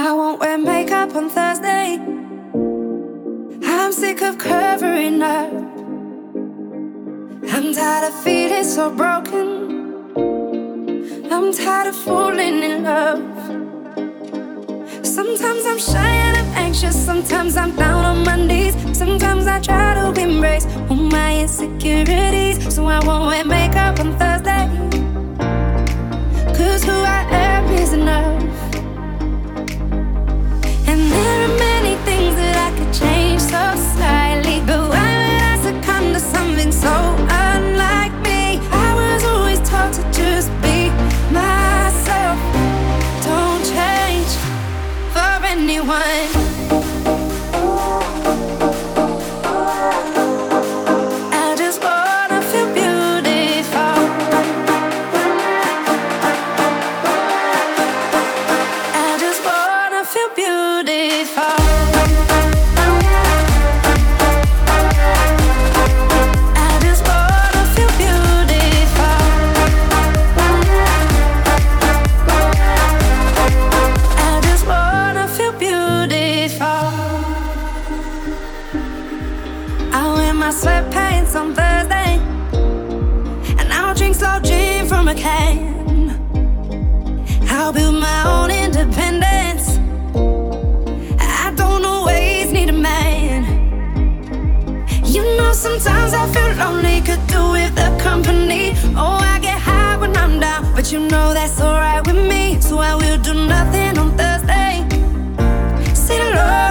I won't wear makeup on Thursday. I'm sick of covering up. I'm tired of feeling so broken. I'm tired of falling in love. Sometimes I'm shy and I'm anxious. Sometimes I'm down on my knees. Sometimes I try to embrace all my insecurities. So I won't wear makeup on Thursday. Cause who I am is enough. sometimes I feel lonely, could do with the company. Oh, I get high when I'm down, but you know that's alright with me. So I will do nothing on Thursday. Sit alone.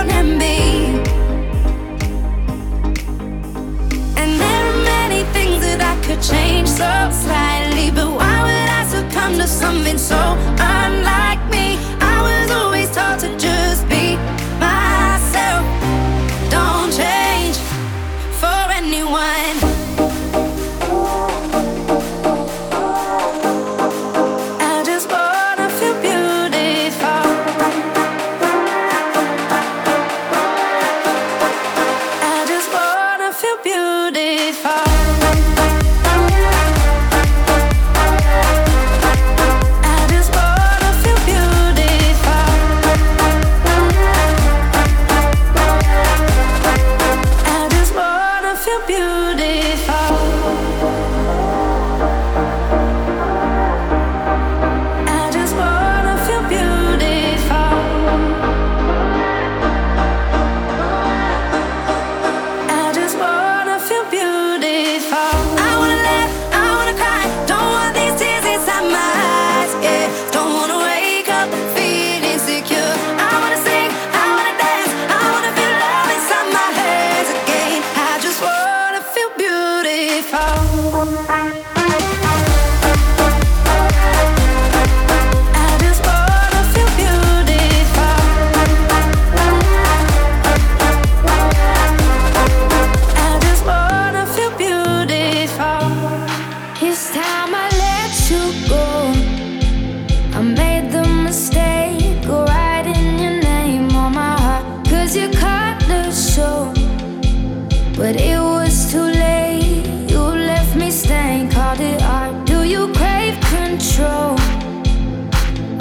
control.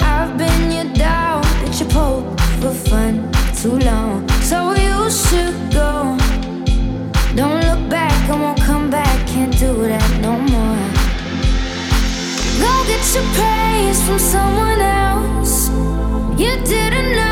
I've been your doubt that you pulled for fun too long. So you should go. Don't look back, I won't come back. Can't do that no more. Go get your praise from someone else. You didn't know.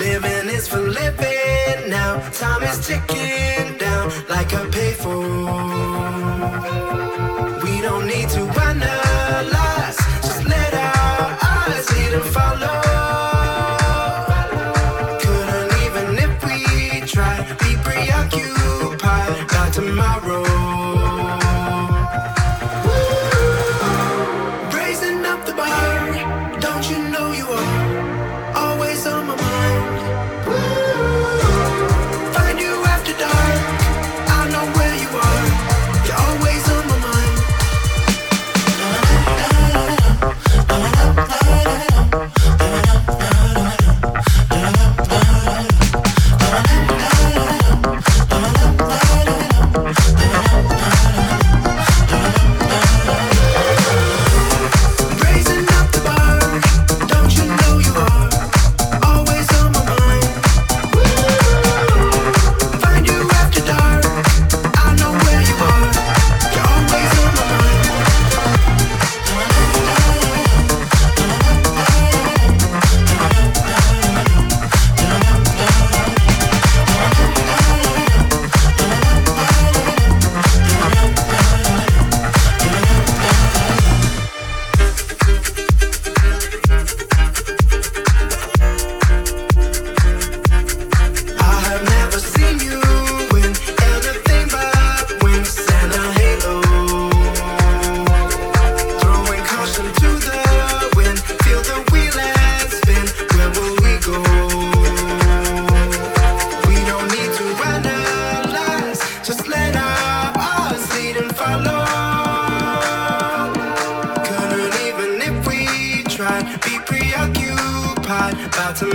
Living is for living now. Time is ticking down like a pay for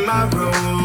my road.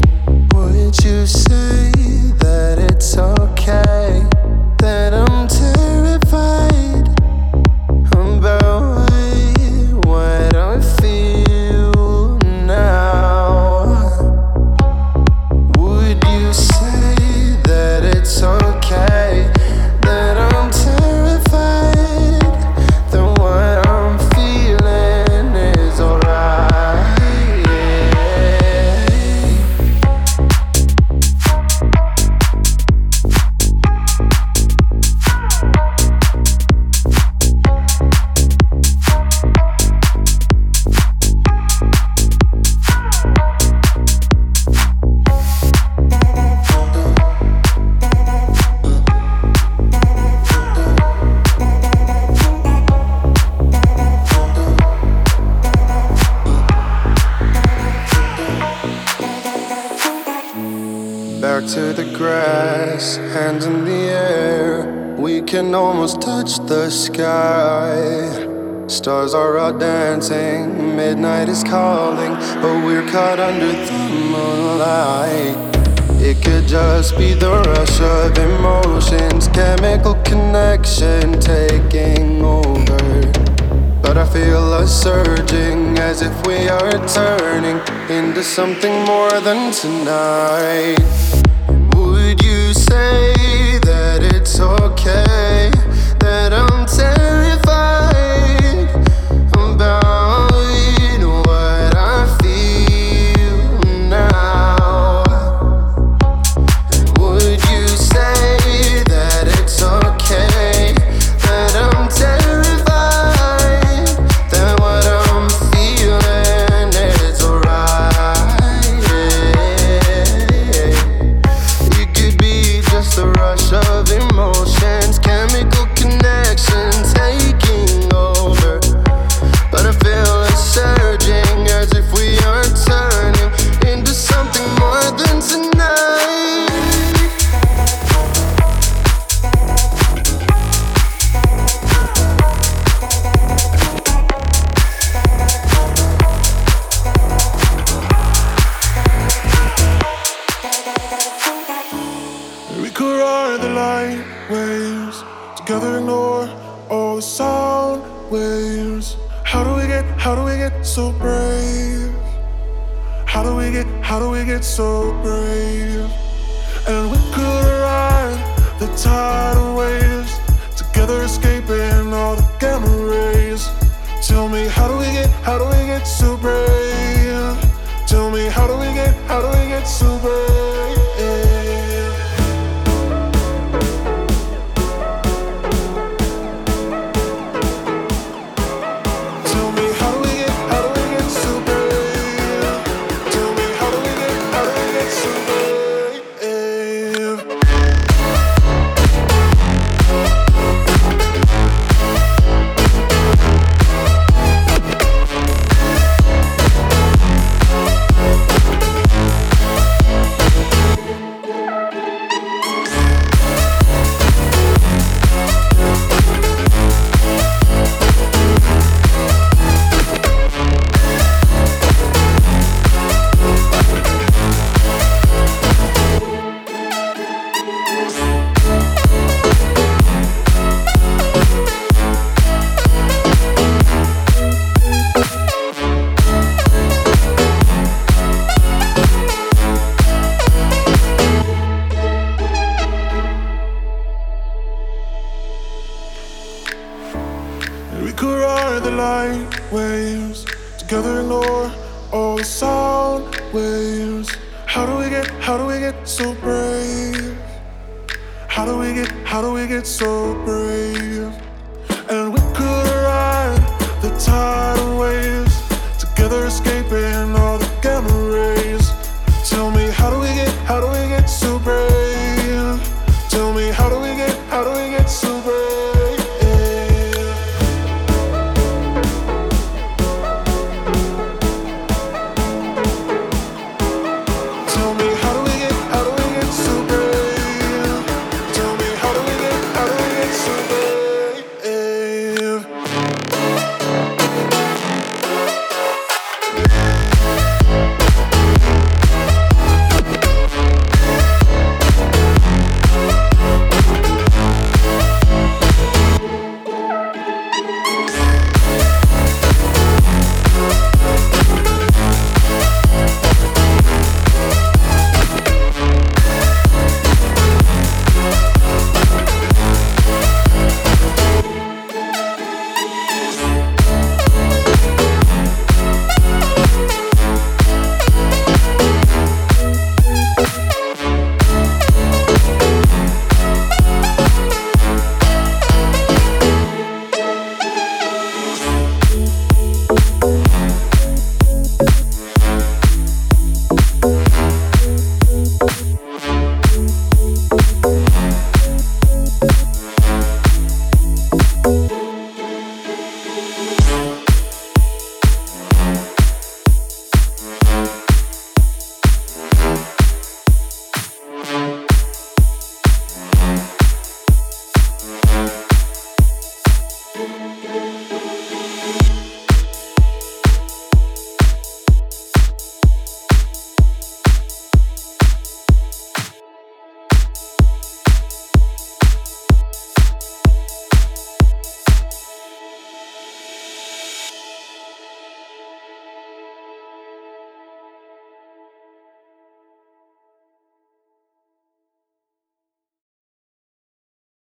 are out dancing, midnight is calling, but we're caught under the moonlight. It could just be the rush of emotions, chemical connection taking over. But I feel us surging as if we are turning into something more than tonight. Would you say that it's okay? that I'm terrified Tell me, how do we get, how do we get super?